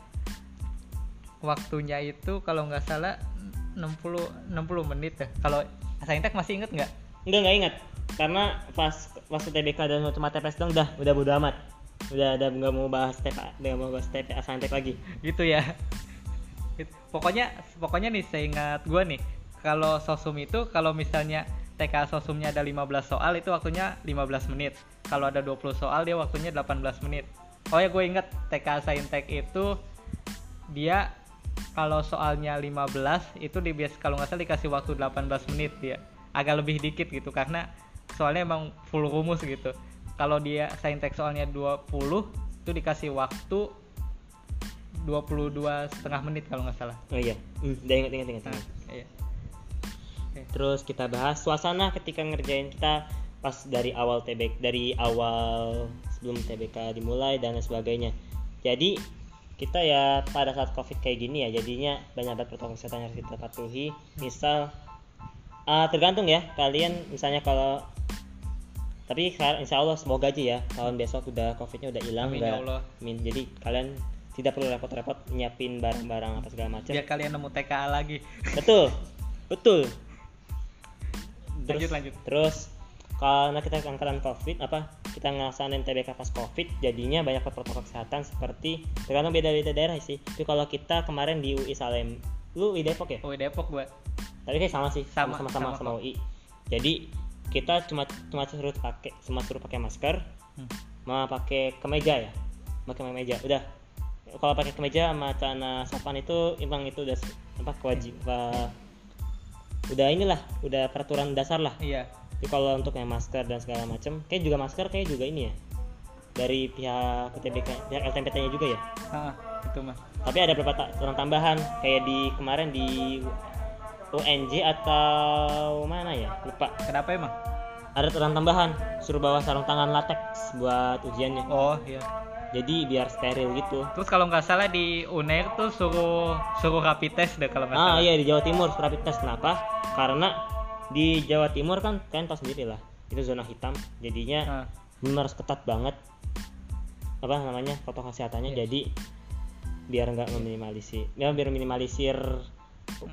waktunya itu kalau nggak salah 60 60 menit ya. Kalau Saintek masih inget nggak? enggak nggak ingat karena pas pas TBK dan cuma TPS dong udah udah bodo amat. Udah udah nggak mau bahas TPA, nggak mau bahas TPA Saintek lagi. gitu ya It- pokoknya pokoknya nih saya ingat gue nih kalau sosum itu kalau misalnya TK sosumnya ada 15 soal itu waktunya 15 menit kalau ada 20 soal dia waktunya 18 menit oh ya gue inget TK Saintek itu dia kalau soalnya 15 itu di bias kalau nggak salah dikasih waktu 18 menit dia agak lebih dikit gitu karena soalnya emang full rumus gitu kalau dia Saintek soalnya 20 itu dikasih waktu 22 setengah menit kalau nggak salah. Oh iya, hmm, udah ingat ingat ingat. Nah, ingat. iya. Terus kita bahas suasana ketika ngerjain kita pas dari awal TBK dari awal sebelum TBK dimulai dan sebagainya. Jadi kita ya pada saat covid kayak gini ya jadinya banyak banget protokol kesehatan yang harus kita patuhi. Misal ah, tergantung ya kalian misalnya kalau tapi insya Allah semoga aja ya tahun besok udah covidnya udah hilang Amin, udah ya Allah. amin. jadi kalian tidak perlu repot-repot nyiapin barang-barang apa segala macam Biar kalian nemu TKA lagi. betul betul Lanjut, lanjut. terus karena kita angkatan covid apa kita ngelaksanain TBK pas covid jadinya banyak protokol kesehatan seperti tergantung beda-beda daerah sih tapi kalau kita kemarin di UI Salem lu UI Depok ya Oh Depok gua. tapi kayak sama sih Sama, sama sama sama, sama kok. UI jadi kita cuma cuma suruh pakai cuma suruh pakai masker Hmm. sama pakai kemeja ya pakai kemeja udah kalau pakai kemeja sama celana sopan itu emang itu udah apa kewajib apa, udah inilah udah peraturan dasar lah Iya. tapi kalau untuk yang masker dan segala macam kayak juga masker kayak juga ini ya dari pihak KTBK pihak LTMPT nya juga ya Ah, itu mah. tapi ada beberapa ta- aturan tambahan kayak di kemarin di UNJ atau mana ya lupa Kenapa emang? ada aturan tambahan suruh bawa sarung tangan latex buat ujiannya Oh iya. Jadi biar steril gitu. Terus kalau nggak salah di UNER tuh suruh suruh rapid test deh kalau nggak ah salah. iya di Jawa Timur rapid test. Kenapa? Karena di Jawa Timur kan kalian tahu sendiri lah. Itu zona hitam. Jadinya Ah, benar harus ketat banget. Apa namanya? Protokol kesehatannya. Iya. jadi biar nggak meminimalisir ya biar minimalisir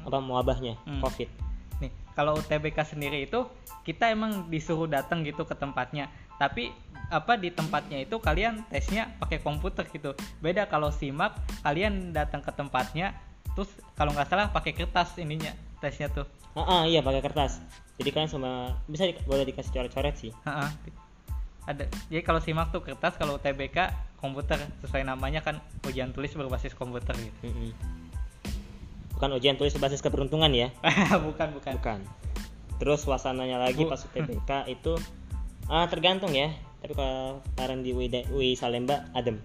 apa wabahnya Hmm. covid. Nih, kalau UTBK sendiri itu kita emang disuruh datang gitu ke tempatnya. Tapi apa di tempatnya itu kalian tesnya pakai komputer gitu. Beda kalau simak kalian datang ke tempatnya terus kalau nggak salah pakai kertas ininya tesnya tuh. ah ah, iya pakai kertas jadi kalian sama bisa di- boleh dikasih coret-coret sih Ha-ha. Ada. Jadi kalau simak tuh kertas, kalau UTBK komputer sesuai namanya kan ujian tulis berbasis komputer gitu. Mm-mm. bukan ujian tulis berbasis keberuntungan ya bukan bukan bukan terus suasananya lagi Bu- pas UTBK itu ah tergantung ya. Tapi kalau sekarang di UI, Salemba adem.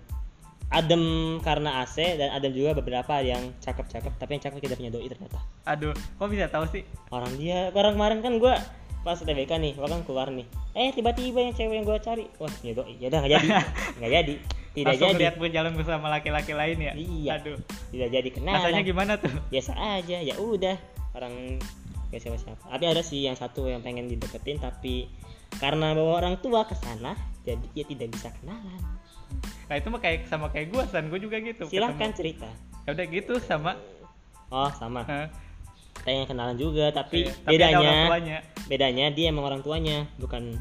Adem karena AC dan adem juga beberapa yang cakep-cakep tapi yang cakep tidak punya doi ternyata. Aduh kok bisa tahu sih? Orang dia orang kemarin kan gua pas UTBK nih gua kan keluar nih. Eh tiba-tiba yang cewek yang gua cari. Wah ya doi ya udah nggak jadi. Nggak jadi. Tidak langsung jadi. lihat berjalan bersama laki-laki lain ya? Iya. aduh. Tidak jadi. Kenal rasanya gimana tuh? Biasa aja. Ya udah. Orang gak siapa siapa? Tapi ada sih yang satu yang pengen dideketin tapi karena bawa orang tua ke sana jadi dia tidak bisa kenalan. Nah itu mah kayak sama kayak gua san. Gua juga gitu silahkan ketemu. cerita. Ya udah gitu sama. Oh sama. Pengen kenalan juga tapi iya. Tapi bedanya bedanya dia emang orang tuanya bukan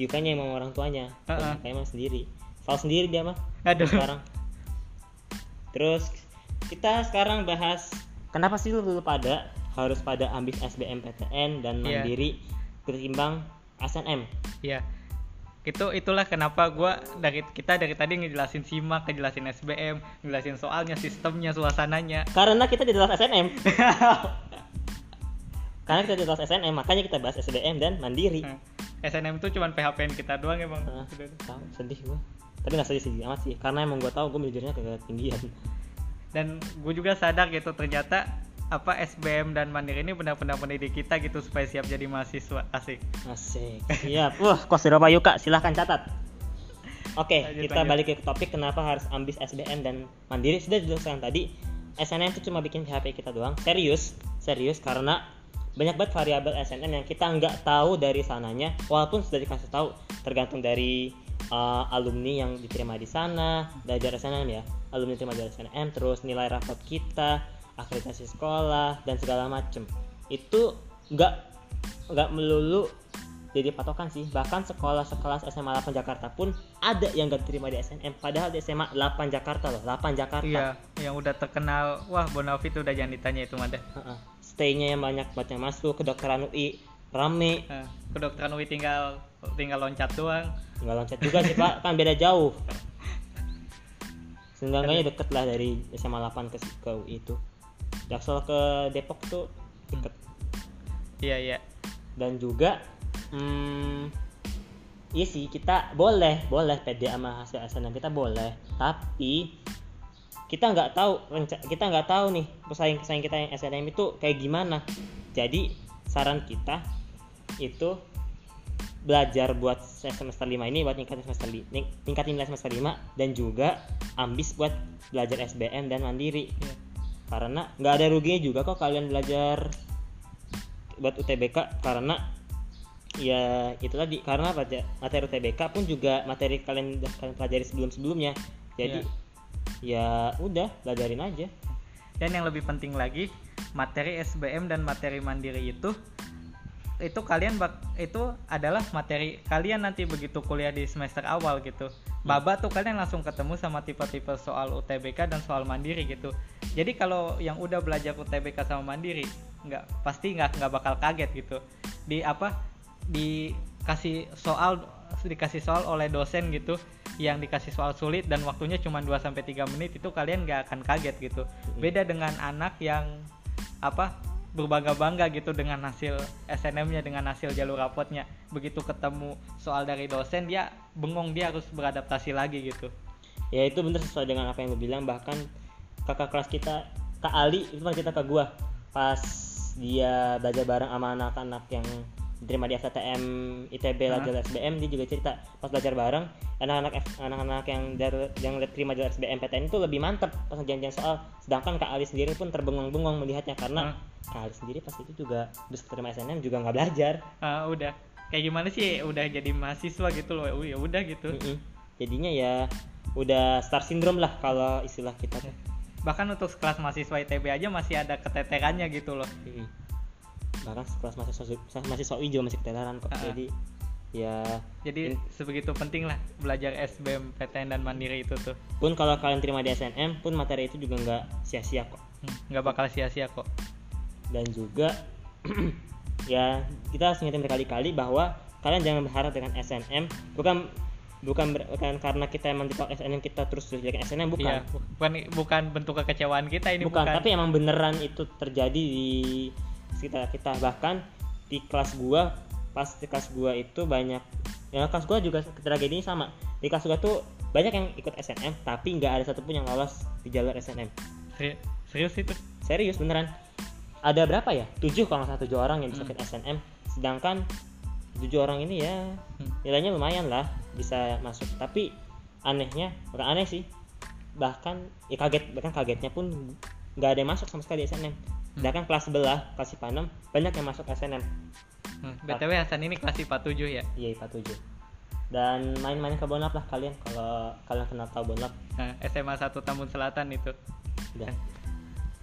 Yukanya emang orang tuanya. Heeh. kayak emang sendiri. Fal sendiri dia mah. Aduh. Sekarang. Terus kita sekarang bahas kenapa sih lu, lu pada harus pada ambis SBMPTN dan Iya. mandiri ketimbang SNM ya itu itulah kenapa gua dari kita dari tadi ngejelasin simak ngejelasin SBM ngejelasin soalnya sistemnya suasananya. Karena kita di dalam SNM karena kita di dalam SNM makanya kita bahas SBM dan mandiri. Nah, SNM itu cuman PHPN kita doang emang. Nah, tahu sedih gua. Tapi nggak sedih sedih amat sih karena emang gua tahu gua manajernya ketinggian dan gue juga sadar gitu ternyata apa SBM dan Mandiri ini benar-benar mendidik kita gitu supaya siap jadi mahasiswa. Asik. Asik. Siap. Wah kos berapa yuk kak. Silahkan catat. Oke Lanjut, kita lanjut. balik ke topik kenapa harus ambis SBM dan mandiri. Sudah dijelaskan tadi SNM itu cuma bikin PHP kita doang. Serius serius karena banyak banget variabel SNM yang kita nggak tahu dari sananya walaupun sudah dikasih tahu tergantung dari uh, alumni yang diterima di sana belajar SNM ya. Alumni terima dari SNM terus nilai rapot kita akreditasi sekolah dan segala macem. Itu nggak nggak melulu jadi patokan sih. Bahkan sekolah sekelas SMA 8 Jakarta pun ada yang nggak diterima di SNM padahal di SMA 8 Jakarta loh 8 Jakarta. Iya yang udah terkenal. Wah Bonafit udah jangan ditanya itu mah dah Heeh. stay-nya yang banyak banget yang masuk kedokteran UI rame. Nah, kedokteran UI tinggal tinggal loncat doang. Nggak loncat juga sih pak. Kan beda jauh. Seenggaknya deket lah dari SMA 8 ke, ke UI itu Jaksel ke Depok tuh deket. Iya iya. Dan juga hmm, iya sih kita boleh boleh pede sama hasil SNM kita boleh. Tapi kita nggak tahu kita nggak tahu nih pesaing pesaing kita yang SNM itu kayak gimana. Jadi saran kita itu belajar buat semester 5 ini buat ningkatin semester li- ning- tingkatin nilai semester 5 dan juga ambis buat belajar SBM dan mandiri. Iya. Karena nggak ada ruginya juga kok kalian belajar buat UTBK karena ya itu tadi karena materi UTBK pun juga materi kalian udah kalian pelajari sebelum sebelumnya jadi ya udah belajarin aja. Dan yang lebih penting lagi materi SBM dan materi mandiri itu itu kalian bak itu adalah materi kalian nanti begitu kuliah di semester awal gitu baba tuh kalian langsung ketemu sama tipe-tipe soal UTBK dan soal mandiri gitu. Jadi kalau yang udah belajar UTBK sama mandiri nggak pasti nggak nggak bakal kaget gitu. Di apa? Dikasih soal dikasih soal oleh dosen gitu yang dikasih soal sulit dan waktunya cuma 2 sampai 3 menit itu kalian nggak akan kaget gitu. Beda dengan anak yang apa berbangga-bangga gitu dengan hasil SNM-nya dengan hasil jalur rapotnya. Begitu ketemu soal dari dosen dia bengong dia harus beradaptasi lagi gitu. ya itu bener sesuai dengan apa yang lu bilang bahkan kakak kelas kita kak Ali itu kan kita ke gua pas dia belajar bareng sama anak-anak yang diterima di FTTM ITB Hah? jalur SBM dia juga cerita pas belajar bareng anak-anak F- anak-anak yang dari yang terima jalur SBM PTN itu lebih mantep pas ngerjain soal. Sedangkan Kak Ali sendiri pun terbengong-bengong melihatnya karena Kak Ali sendiri pas itu juga terus terima SNM juga nggak belajar. Ah, udah. Kayak gimana sih? Udah jadi mahasiswa gitu loh. Ya udah gitu. Mm-mm. jadinya ya udah star syndrome lah kalau istilah kita. Bahkan untuk kelas mahasiswa ITB aja masih ada keteterannya gitu loh. Mm-mm. Bahkan kelas mahasiswa mahasiswa UI juga masih keteteran kok. Ah. jadi ya jadi sebegitu penting lah belajar SBM PTN dan mandiri itu tuh. Pun kalau kalian terima di SNM pun materi itu juga nggak sia-sia kok. Hmm, nggak bakal sia-sia kok. Dan juga ya kita harus ngingetin berkali-kali bahwa kalian jangan berharap dengan SNM bukan bukan ber- bukan karena kita emang ditolak SNM kita terus jelekin SNM bukan. Iya, bukan bukan bentuk kekecewaan kita ini bukan, bukan. tapi emang beneran itu terjadi di sekitar kita. Bahkan di kelas gua pas di kelas gua itu banyak ya kelas gua juga tragedinya sama. Di kelas gua tuh banyak yang ikut SNM tapi nggak ada satupun yang lolos di jalur SNM Seri- serius itu. serius beneran. Ada berapa ya? Tujuh kalau salah tujuh orang yang bisa Hmm. ikut SNM sedangkan tujuh orang ini ya Hmm. nilainya lumayan lah bisa masuk. Tapi anehnya bukan aneh sih bahkan ya kaget bahkan kagetnya pun nggak ada yang masuk sama sekali di SNM sedangkan kelas sebelah kelas IPA 6 banyak yang masuk SNM Hmm, BTW Hasan ini kelas IPA 7 ya. iya IPA 7 dan main-main ke Bonlap lah kalian kalau kalian kenal tahu Bonlap Nah, SMA 1 Tambun Selatan itu. udah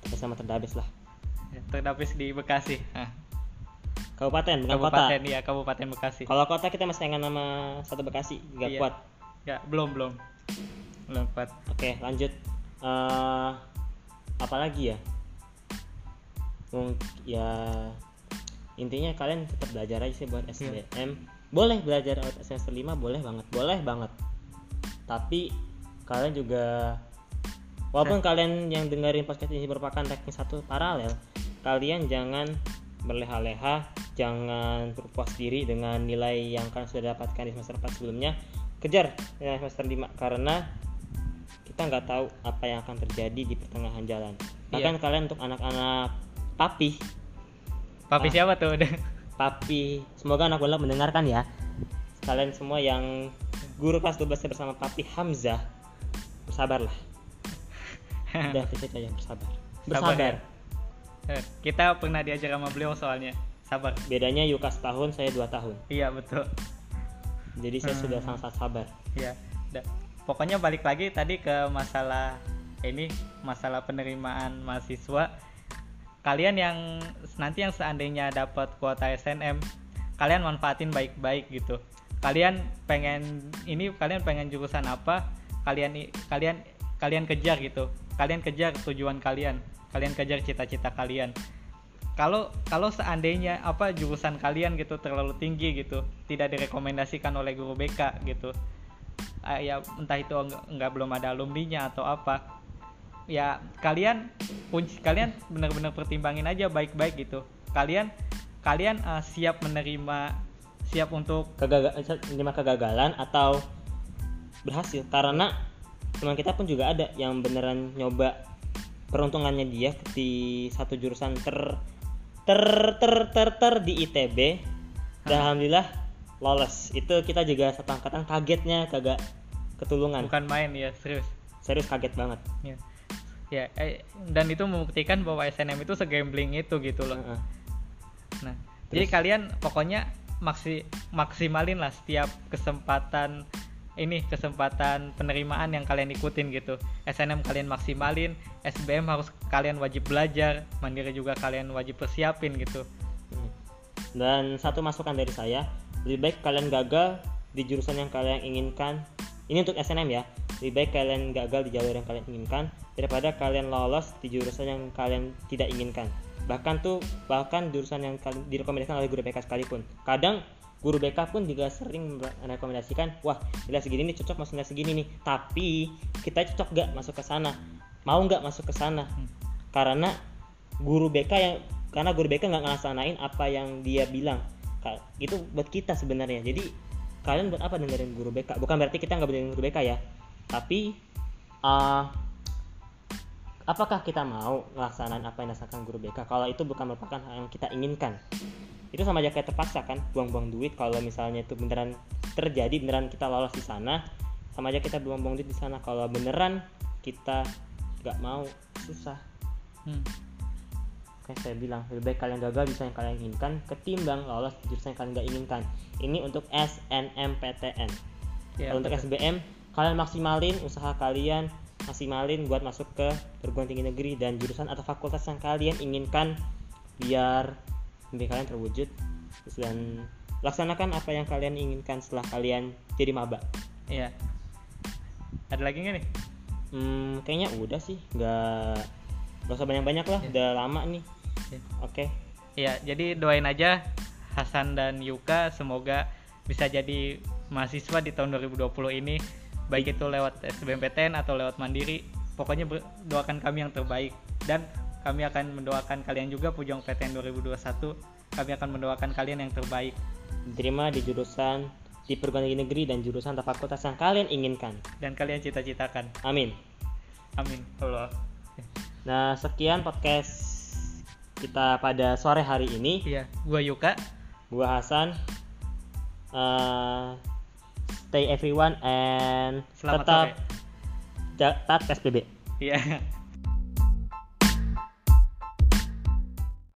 kita sama terdabes lah Ya, Terdapis di Bekasi. Nah, kabupaten bukan Kabupaten kota ya, Kabupaten Bekasi. kalau kota kita masih ingat nama satu Bekasi nggak Iya. kuat Ya, belum belum. Belum kuat. Oke, lanjut. eh apa lagi ya? Mungkin ya intinya kalian tetap belajar aja sih buat SBM. Boleh belajar out semester 5 boleh banget, boleh banget. Tapi kalian juga walaupun kalian yang dengerin podcast ini merupakan ranking satu paralel, kalian jangan berleha-leha, jangan berpuas diri dengan nilai yang kalian sudah dapatkan di semester 4 sebelumnya. Kejar nilai semester 5 karena kita nggak tahu apa yang akan terjadi di pertengahan jalan. Bahkan kalian untuk anak-anak papi, Papi Ah. siapa tuh? papi, semoga anak bola mendengarkan ya. Kalian semua yang guru kelas 12 bersama papi Hamzah, bersabarlah. Udah itu aja bersabar. Sabar Bersabar. ya? Eh, Kita pernah diajar sama beliau soalnya. Sabar. Bedanya Yuka setahun, saya dua tahun. Iya, betul. Jadi saya Hmm. sudah sangat sabar. Iya. Da- Pokoknya balik lagi tadi ke masalah ini, masalah penerimaan mahasiswa. Kalian yang nanti yang seandainya dapat kuota SNM, kalian manfaatin baik-baik gitu. Kalian pengen ini kalian pengen jurusan apa? Kalian kalian kalian kejar gitu. Kalian kejar tujuan kalian. Kalian kejar cita-cita kalian. Kalau kalau seandainya apa jurusan kalian gitu terlalu tinggi gitu, tidak direkomendasikan oleh guru BK gitu ah, ya entah itu enggak, enggak belum ada alumninya atau apa ya kalian kunci kalian benar-benar pertimbangin aja baik-baik gitu. Kalian kalian ah, siap menerima siap untuk Kegagal menerima kegagalan atau berhasil. Karena teman kita pun juga ada yang beneran nyoba peruntungannya dia di satu jurusan ter ter ter ter, ter di ITB dan alhamdulillah lolos. Itu kita juga satu angkatan kagetnya kagak ketulungan. Bukan main ya serius. Serius kaget banget. Ya ya eh, dan itu membuktikan bahwa SNM itu segambling itu gitu loh Heeh. Nah, jadi kalian pokoknya maksi maksimalin lah setiap kesempatan ini kesempatan penerimaan yang kalian ikutin gitu. SNM kalian maksimalin, SBM harus kalian wajib belajar, mandiri juga kalian wajib persiapin gitu. Hmm. Dan satu masukan dari saya, lebih baik kalian gagal di jurusan yang kalian inginkan. Ini untuk SNM ya. Lebih baik kalian gagal di jalur yang kalian inginkan daripada kalian lolos di jurusan yang kalian tidak inginkan. Bahkan tuh bahkan jurusan yang direkomendasikan oleh guru BK sekalipun. Kadang guru BK pun juga sering merekomendasikan, wah nilai segini nih cocok masuk nilai segini nih. Tapi kita cocok gak masuk ke sana? Mau nggak masuk ke sana? Karena guru BK yang karena guru BK nggak ngelaksanain apa yang dia bilang itu buat kita sebenarnya jadi kalian buat apa dengerin guru BK bukan berarti kita nggak dengerin guru BK ya. Tapi uh, apakah kita mau ngelaksanain apa yang dilaksanakan guru BK kalau itu bukan merupakan hal yang kita inginkan. Itu sama aja kayak terpaksa kan buang-buang duit. Kalau misalnya itu beneran terjadi beneran kita lolos di sana sama aja kita buang-buang duit di sana. Kalau beneran kita nggak mau susah. Hmm. Kayak saya bilang lebih baik kalian gagal di jurusan yang kalian inginkan ketimbang lolos di jurusan yang kalian nggak inginkan ini untuk SNMPTN Ya, kalau untuk betul. SBM kalian maksimalin usaha kalian maksimalin buat masuk ke perguruan tinggi negeri dan jurusan atau fakultas yang kalian inginkan biar mimpi kalian terwujud dan laksanakan apa yang kalian inginkan setelah kalian jadi maba Iya. Ada lagi nggak nih? hmm, kayaknya udah sih nggak nggak usah banyak-banyak lah Ya. udah lama nih Oke. Ya, jadi doain aja Hasan dan Yuka semoga bisa jadi mahasiswa di tahun 2020 ini baik itu lewat SBMPTN atau lewat mandiri. Pokoknya doakan kami yang terbaik. Dan kami akan mendoakan kalian juga Pujong PTN 2021 kami akan mendoakan kalian yang terbaik. Diterima di jurusan di perguruan tinggi negeri dan jurusan fakultas yang kalian inginkan. Dan kalian cita-citakan. Amin. Amin. Allah. Nah sekian podcast kita pada sore hari ini. Iya gua Yuka. Gua Hasan. Eh, stay everyone and Selamat tetap sore. taat PSBB iya